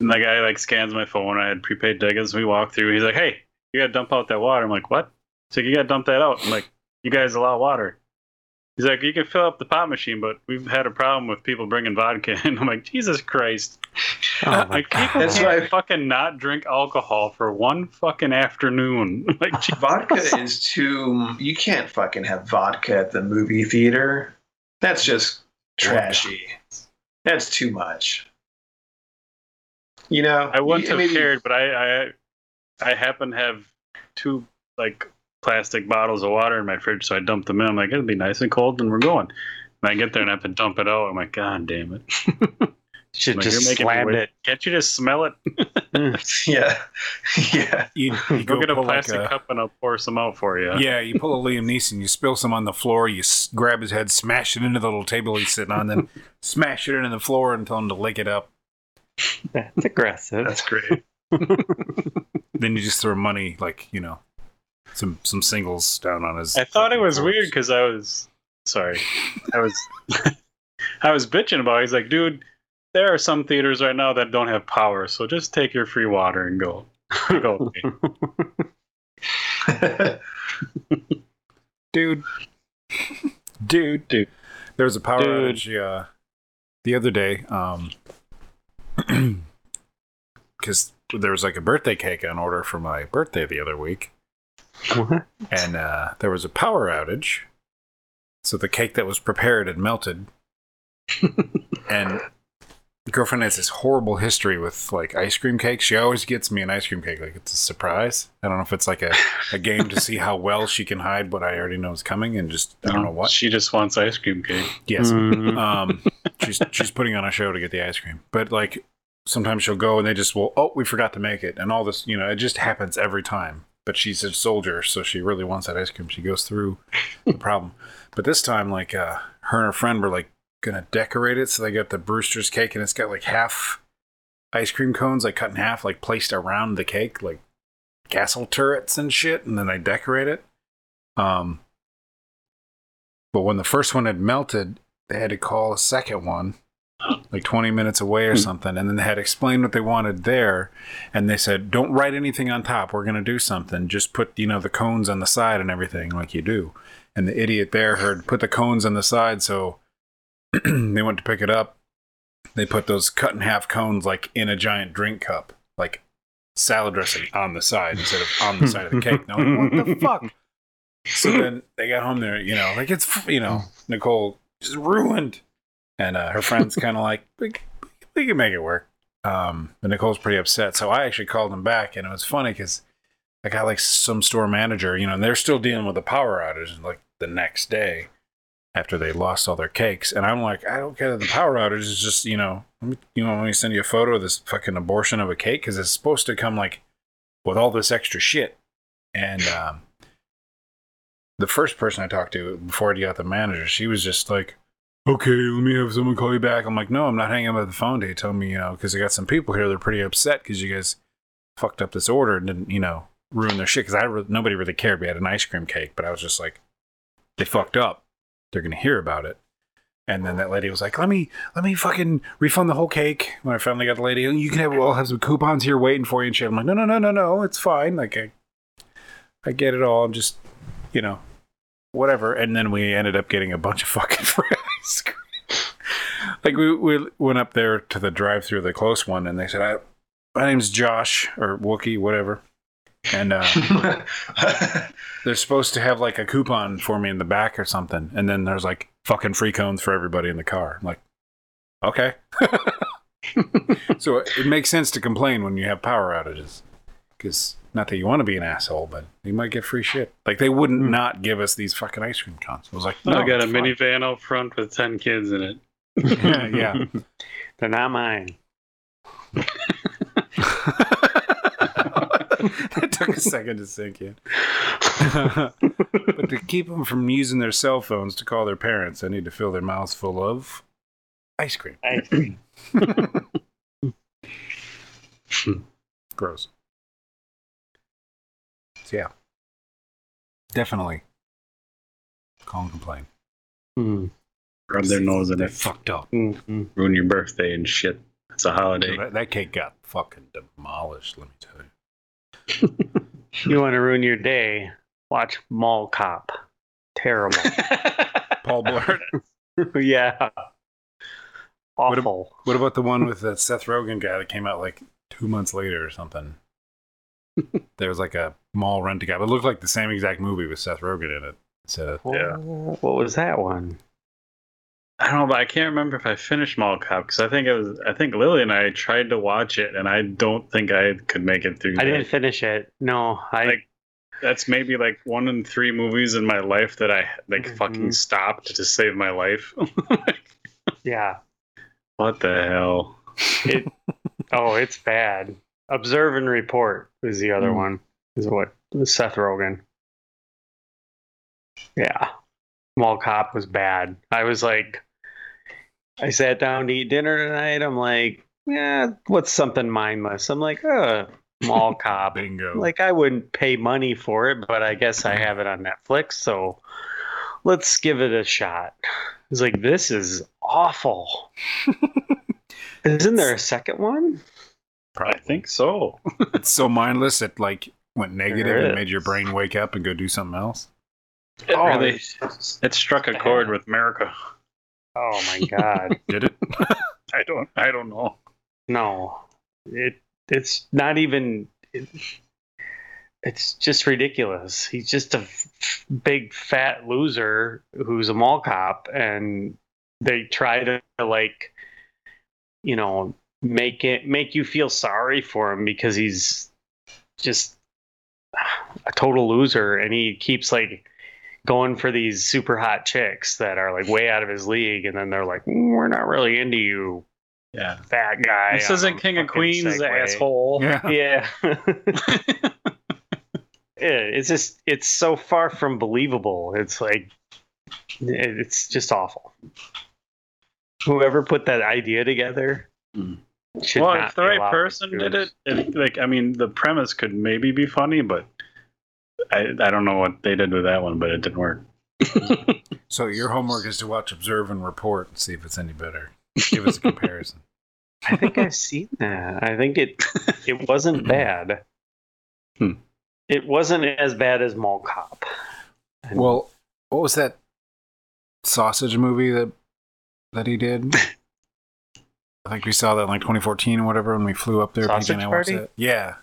and the guy like scans my phone. I had prepaid tickets. We walk through. He's like, "Hey, you gotta dump out that water." I'm like, "What?" He's like, "You gotta dump that out." I'm like, "You guys allow water?" He's like, "You can fill up the pot machine, but we've had a problem with people bringing vodka." And *laughs* I'm like, "Jesus Christ!" oh my Like people That's can't why- fucking not drink alcohol for one fucking afternoon. *laughs* like, *laughs* Jesus. vodka is too. You can't fucking have vodka at the movie theater. That's just trashy. That's too much. You know, I wouldn't you- have mean, cared, but I, I I happen to have two like plastic bottles of water in my fridge, so I dumped them in. I'm like, it'll be nice and cold, and we're going. And I get there and I have to dump it out. I'm like, God damn it! *laughs* should Like, just you're making me slammed wait. it. Can't you just smell it? Mm. *laughs* Yeah, *laughs* yeah. You, you Go, go, get a pull like plastic a- cup and I'll pour some out for you. Yeah, you pull a Liam Neeson, you spill some on the floor, you s- grab his head, smash it into the little table he's sitting on, then smash it into the floor and tell him to lick it up. That's aggressive. That's great. Then you just throw money, like you know, some some singles down on his. I thought it was corpse. weird because I was sorry. I was *laughs* I was bitching about. It. He's like, dude, there are some theaters right now that don't have power, so just take your free water and go. *laughs* Go. *laughs* Dude, dude, Dude. There was a power Dude. outage uh, the other day, um, *clears throat* because there was like a birthday cake on order for my birthday the other week, What? and uh, there was a power outage. So the cake that was prepared had melted, *laughs* and girlfriend has this horrible history with like ice cream cakes. She always gets me an ice cream cake like it's a surprise. I don't know if it's like a, a game to see how well she can hide what I already know is coming, and just I don't know what. She just wants ice cream cake. Yes, Mm. um, she's she's putting on a show to get the ice cream, but like sometimes she'll go and they just will. Oh, we forgot to make it, and all this. You know, it just happens every time. But she's a soldier, so she really wants that ice cream. She goes through the *laughs* problem. But this time, like uh, her and her friend were like gonna decorate it, so they got the Brewster's cake, and it's got like half ice cream cones, like cut in half, like placed around the cake, like castle turrets and shit, and then they decorate it. Um, but when the first one had melted, they had to call a second one, like 20 minutes away or hmm. something, and then they had explained what they wanted there. And they said, "Don't write anything on top. We're gonna do something. Just put, you know, the cones on the side and everything, like you do." And the idiot there heard, "Put the cones on the side." So *clears throat* they went to pick it up. They put those cut in half cones like in a giant drink cup, like salad dressing on the side instead of on the side of the cake. Now, like, what the *laughs* fuck? So then they got home there, you know, like it's, you know, Nicole just ruined. And uh, her friend's *laughs* kind of like, we, we can make it work. Um, but Nicole's pretty upset. So I actually called him back, and it was funny because I got like some store manager, you know, and they're still dealing with the power outage like the next day after they lost all their cakes. And I'm like, I don't care that the power outage is just, you know, me, you know, let me send you a photo of this fucking abortion of a cake because it's supposed to come like with all this extra shit. And um, the first person I talked to before I got the manager, she was just like, okay, let me have someone call you back. I'm like, no, I'm not hanging up the phone you. Tell me, uh, you know, because I got some people here. They're pretty upset because you guys fucked up this order and didn't, you know, ruin their shit. Because I re- nobody really cared. We had an ice cream cake, but I was just like, they fucked up. They're gonna hear about it. And then that lady was like, let me let me fucking refund the whole cake. When I finally got the lady, you can have we'll have some coupons here waiting for you and shit. I'm like, no, no, no, no, no, it's fine. Like I, I get it all. I'm just, you know, whatever. And then we ended up getting a bunch of fucking *laughs* ice *laughs* cream. like we, we went up there to the drive through the close one and they said, I, my name's Josh or Wookie, whatever. and uh, *laughs* they're supposed to have like a coupon for me in the back or something, and then there's like fucking free cones for everybody in the car. I'm like, okay. *laughs* so it makes sense to complain when you have power outages, because not that you want to be an asshole, but you might get free shit. Like they wouldn't Hmm. not give us these fucking ice cream cones. I was like, I got a fine. minivan out front with ten kids in it. Yeah, yeah. *laughs* They're not mine. *laughs* that took a second to sink in. but to keep them from using their cell phones to call their parents, I need to fill their mouths full of ice cream. Ice cream. *laughs* Gross. So yeah, definitely call and complain. Hmm. Rub their nose in They it. fucked up. Mhm. Ruin your birthday and shit. It's a holiday. That, that cake got fucking demolished. Let me tell you. *laughs* You want to ruin your day? Watch Mall Cop. Terrible. *laughs* Paul Blart. *laughs* yeah. What Awful. What about the one with that Seth Rogen guy that came out like two months later or something? There was like a mall rent a guy, but it looked like the same exact movie with Seth Rogen in it. So Yeah. What was that one? I don't know, but I can't remember if I finished Mall Cop because I think it was. I think Lily and I tried to watch it, and I don't think I could make it through. I that. didn't finish it. No, I. Like, That's maybe like one in three movies in my life that I like Mhm. fucking stopped to save my life. *laughs* yeah. what the hell? It. oh, it's bad. Observe and report is the other Hmm. one. Is what Seth Rogen. Yeah, Mall Cop was bad. I was like, I sat down to eat dinner tonight. I'm like, yeah, what's something mindless? I'm like, uh, Mall *laughs* Cop. bingo. like I wouldn't pay money for it, but I guess I have it on Netflix, so let's give it a shot. It's like this is awful. *laughs* Isn't there a second one? I think so. *laughs* it's so mindless it like went and made your brain wake up and go do something else. It Oh, really it struck a chord with America. Oh my god. *laughs* Did it? *laughs* I don't I don't know. no. It it's not even it, it's just ridiculous. He's just a f- big fat loser who's a mall cop and they try to like you know make it make you feel sorry for him because he's just a total loser and he keeps like going for these super hot chicks that are like way out of his league and then they're like "Mm, we're not really into you Yeah. fat guy This isn't King of Queens, Segway." asshole. Yeah. *laughs* yeah *laughs* Yeah, it's just it's so far from believable it's like it's just awful whoever put that idea together Hmm. Should well, if the right person did it, it, like I mean, the premise could maybe be funny, but I I don't know what they did with that one, but it didn't work. *laughs* So your homework is to watch, observe, and report and see if it's any better. Give us a comparison. *laughs* I think I've seen that. I think it it wasn't *laughs* bad. Hmm. It wasn't as bad as Mall Cop. And- Well, what was that sausage movie that that he did? I think we saw that in like 2014 or whatever when we flew up there. Sausage PJ and I watched Party? it. Yeah.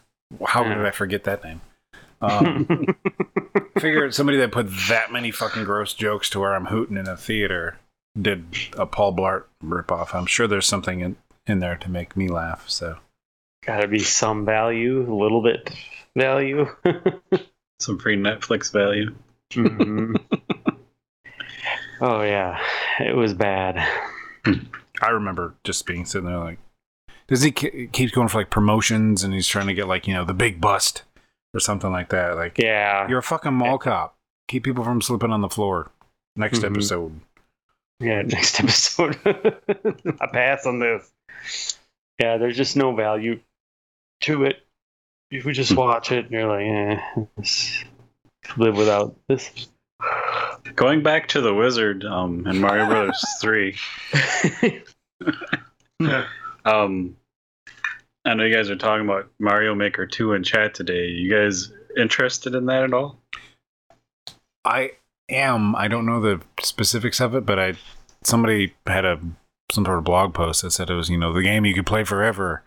How Yeah. did I forget that name? *laughs* Um, figure somebody that put that many fucking gross jokes to where I'm hooting in a theater did a Paul Blart ripoff. I'm sure there's something in, in there to make me laugh. So Gotta be some value, a little bit value. *laughs* Some free Netflix value. Mhm. *laughs* oh yeah, it was bad. I remember just being sitting there like, does he ke- keeps going for like promotions and he's trying to get like you know the big bust or something like that? Like Yeah, you're a fucking mall cop. Keep people from slipping on the floor. Next Mhm. episode. yeah. *laughs* Next episode, *laughs* I pass on this. Yeah, there's just no value to it. If we just watch it, and you're like, eh, live without this. Going back to the Wizard um, and Mario Brothers *laughs* Three. Um, I know you guys are talking about Mario Maker Two in chat today. You guys interested in that at all? I am. I don't know the specifics of it, but I somebody had a some sort of blog post that said it was you know the game you could play forever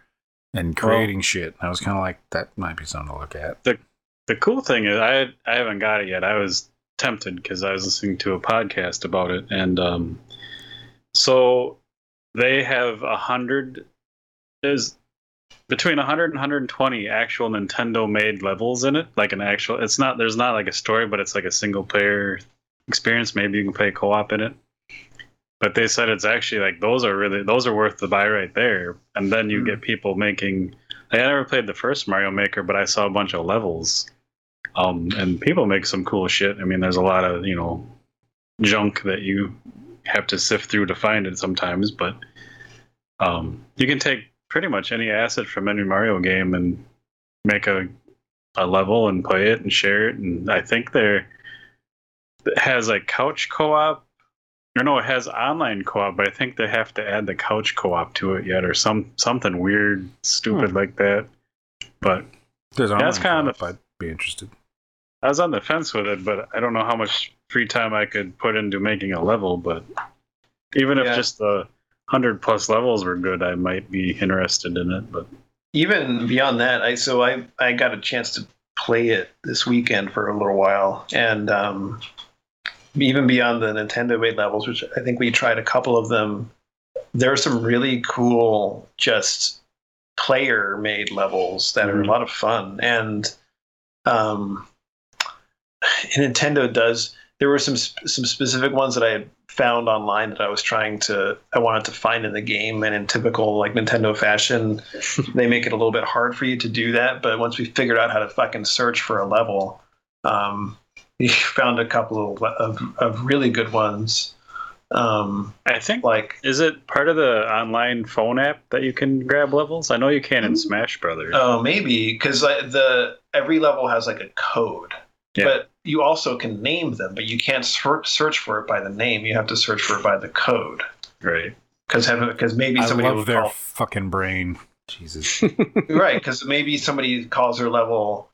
and creating shit. And I was kind of like that might be something to look at. The the cool thing is I I haven't got it yet. I was tempted because I was listening to a podcast about it, and um, so they have a hundred is between 100 and 120 actual Nintendo made levels in it. Like an actual, it's not there's not like a story, but it's like a single player experience. Maybe you can play co op in it. But they said it's actually like those are really those are worth the buy right there. And then you Mm. get people making. I never played the first Mario Maker, but I saw a bunch of levels. Um, and people make some cool shit. I mean, there's a lot of you know junk that you have to sift through to find it sometimes, but um, you can take pretty much any asset from any Mario game and make a a level and play it and share it. And I think there has like couch co-op. Or no, it has online co-op, but I think they have to add the couch co-op to it yet, or some something weird, stupid like that. But There's That's online kind of- I'd be interested. I was on the fence with it, but I don't know how much free time I could put into making a level. But even if just the hundred plus levels were good, I might be interested in it. But even beyond that, I so I I got a chance to play it this weekend for a little while, and um, even beyond the Nintendo made levels, which I think we tried a couple of them. There are some really cool, just player made levels that are a Mhm. lot of fun, and um, *laughs* Nintendo does. There were some some specific ones that I had found online that I was trying to I wanted to find in the game, and in typical like Nintendo fashion, *laughs* they make it a little bit hard for you to do that. But once we figured out how to fucking search for a level, um, *laughs* we found a couple of, of, of really good ones. Um, I think like is it part of the online phone app that you can grab levels? I know you can in Smash Brothers. oh maybe because the every level has like a code, Yeah. but you also can name them, but you can't ser- search for it by the name. You have to search for it by the code. right. Because because maybe I somebody love their call, fucking brain. Jesus. *laughs* right because maybe somebody calls their level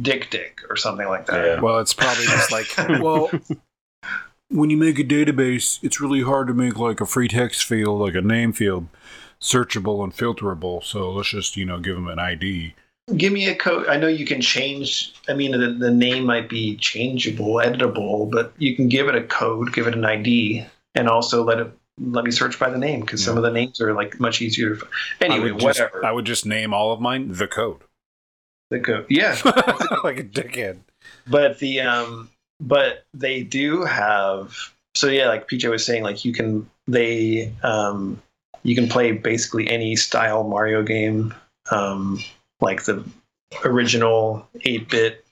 Dick Dick or something like that. Yeah. well, it's probably just like, *laughs* well, when you make a database, it's really hard to make like a free text field, like a name field, searchable and filterable. So let's just, you know, give them an ID. Give me a code. I know you can change. I mean, the, the name might be changeable, editable, but you can give it a code, give it an ID, and also let it let me search by the name because some of the names are like much easier to. Find. I Anyway, just- whatever. I would just name all of mine the code. the code. Yeah, *laughs* like a dickhead. but the um, but they do have. So yeah, like PJ was saying, like you can they um, you can play basically any style Mario game, um, like the original eight bit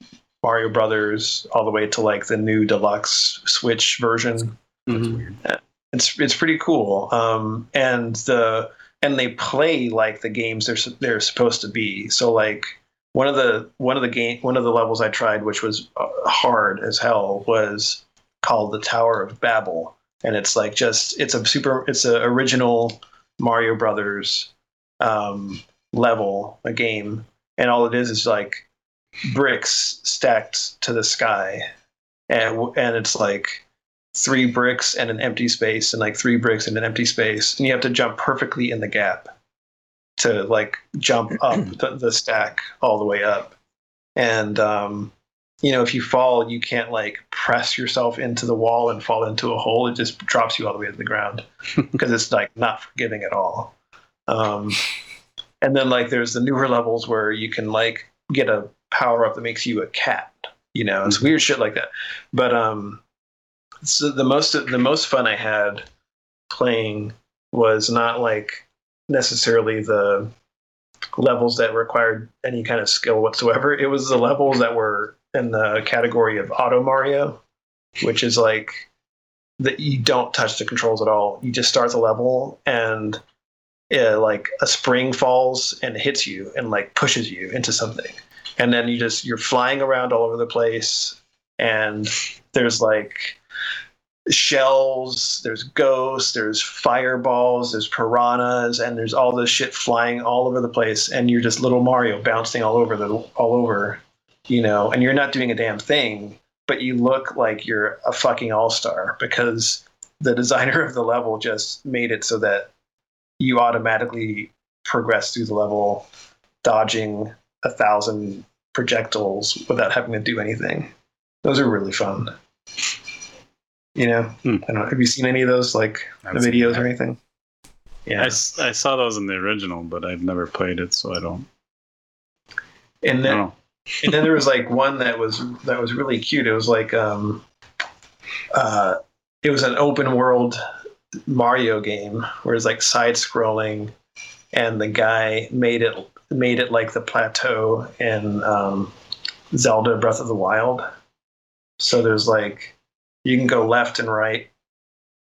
Mario Brothers, all the way to like the new deluxe Switch version. That's Mhm. It's it's pretty cool. Um, and the and they play like the games they're they're supposed to be. So like one of the one of the game one of the levels I tried, which was uh, hard as hell, was called the Tower of Babel, and it's like just it's a super it's a original Mario Brothers um, level, a game, and all it is is like bricks stacked to the sky, and and it's like three bricks and an empty space, and like three bricks and an empty space, and you have to jump perfectly in the gap to like jump *clears throat* up the, the stack all the way up, and um, you know if you fall, you can't like press yourself into the wall and fall into a hole. It just drops you all the way to the ground *laughs* because it's like not forgiving at all. Um, and then like there's the newer levels where you can like get a power up that makes you a cat. You know, it's weird shit like that. But um, so the most the most fun I had playing was not like necessarily the levels that required any kind of skill whatsoever. It was the levels that were in the category of Auto Mario, which is like that you don't touch the controls at all. You just start the level and uh, like a spring falls and hits you and like pushes you into something, and then you just you're flying around all over the place, and there's like shells, there's ghosts, there's fireballs, there's piranhas, and there's all this shit flying all over the place, and you're just little Mario bouncing all over the all over, you know, and you're not doing a damn thing, but you look like you're a fucking all star because the designer *laughs* of the level just made it so that you automatically progress through the level, dodging a thousand projectiles without having to do anything. Those are really fun. You know, Hmm. I don't know. Have you seen any of those, like the videos or anything? I, Yeah. s- I saw those in the original, but I've never played it, so I don't. And then don't and then there was like one that was that was really cute. It was like um uh it was an open world Mario game where it's like side scrolling and the guy made it made it like the plateau in um Zelda Breath of the Wild. So there's like you can go left and right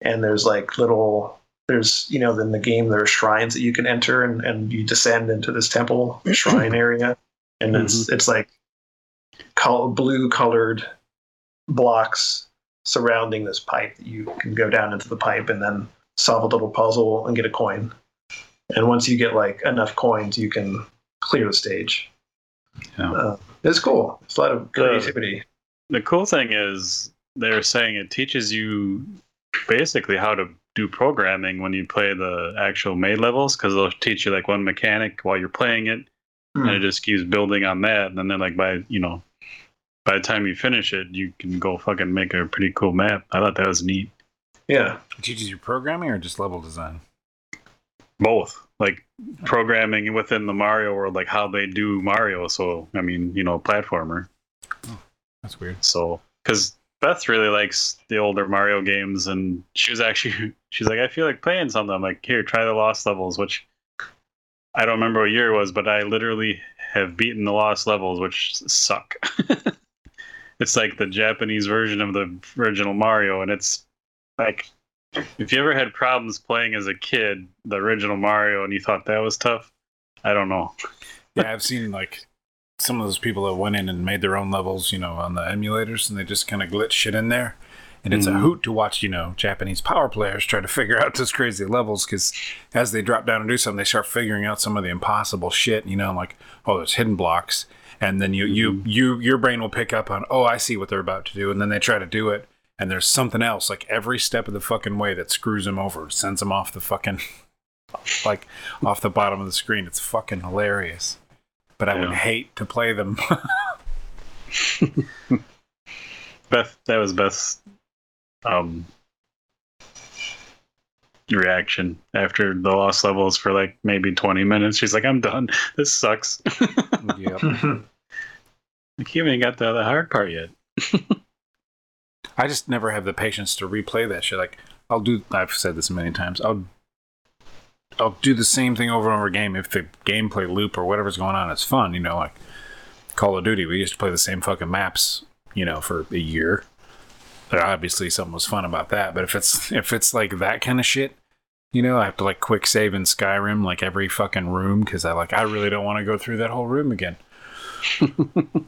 and there's like little there's you know in the game there are shrines that you can enter and, and you descend into this temple *clears throat* shrine area and it's it's like blue colored blocks surrounding this pipe that you can go down into the pipe and then solve a little puzzle and get a coin. And once you get like enough coins you can clear the stage. Yeah. uh, it's cool. It's a lot of creativity. The cool thing is they're saying it teaches you basically how to do programming when you play the actual made levels because they'll teach you like one mechanic while you're playing it. Hmm. and it just keeps building on that. And then like by you know by the time you finish it you can go fucking make a pretty cool map i thought that was neat yeah It teaches you programming or just level design? both like programming within the mario world like how they do mario so i mean you know platformer oh, That's weird. So, because Beth really likes the older Mario games, and she was actually, *laughs* she's like, I feel like playing something. I'm like, here, try the Lost levels, which I don't remember what year it was, but I literally have beaten the Lost levels, which suck. *laughs* it's like the Japanese version of the original Mario, and it's like, if you ever had problems playing as a kid, the original Mario, and you thought that was tough, I don't know. Yeah, I've seen like some of those people that went in and made their own levels, you know, on the emulators, and they just kind of glitch shit in there. And it's a Mhm. hoot to watch, you know, Japanese power players try to figure out those crazy levels because as they drop down and do something, they start figuring out some of the impossible shit. You know, like oh, there's hidden blocks, and then you you you your brain will pick up on oh, I see what they're about to do, and then they try to do it, and there's something else like every step of the fucking way that screws them over, sends them off the fucking *laughs* like off the bottom of the screen. It's fucking hilarious. But I would hate to play them. *laughs* *laughs* Beth, that was Beth's um, reaction after the lost levels for like maybe 20 minutes. She's like, I'm done. This sucks. *laughs* yep. *laughs* Like, you haven't got to the hard part yet. *laughs* I just never have the patience to replay that shit. Like I'll do. I've said this many times. I'll I'll do the same thing over and over again if the gameplay loop or whatever's going on is fun. You know, like Call of Duty. We used to play the same fucking maps. You know, for a year. There obviously something was fun about that. But if it's if it's like that kind of shit, you know, I have to like quick save in Skyrim like every fucking room because I like I really don't want to go through that whole room again. *laughs*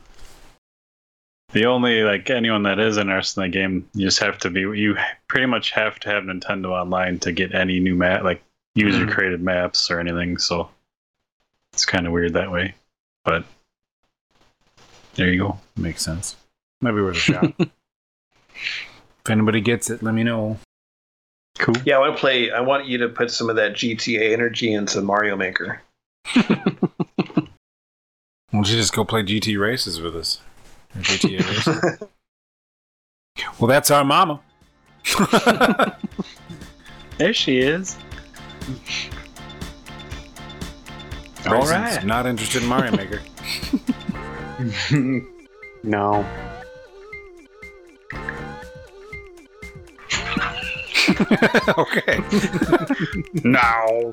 The only like anyone that is interested in the game, you just have to be. You pretty much have to have Nintendo Online to get any new map, like user created maps or anything. So it's kind of weird that way. But there you go. Makes sense. Maybe worth a shot. *laughs* if anybody gets it, let me know. Cool. yeah i want to play i want you to put some of that gta energy into mario maker *laughs* Why don't you just go play GT races with us? Or GTA *laughs* races? well, that's our mama. *laughs* There she is. All Raisins, right. Not interested in Mario Maker. no. *laughs* okay. *laughs* No.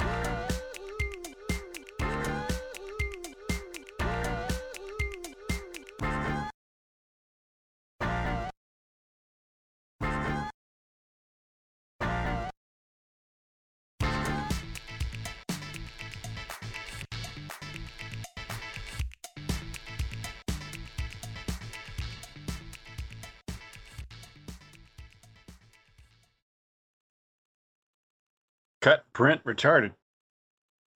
Cut, print, retarded.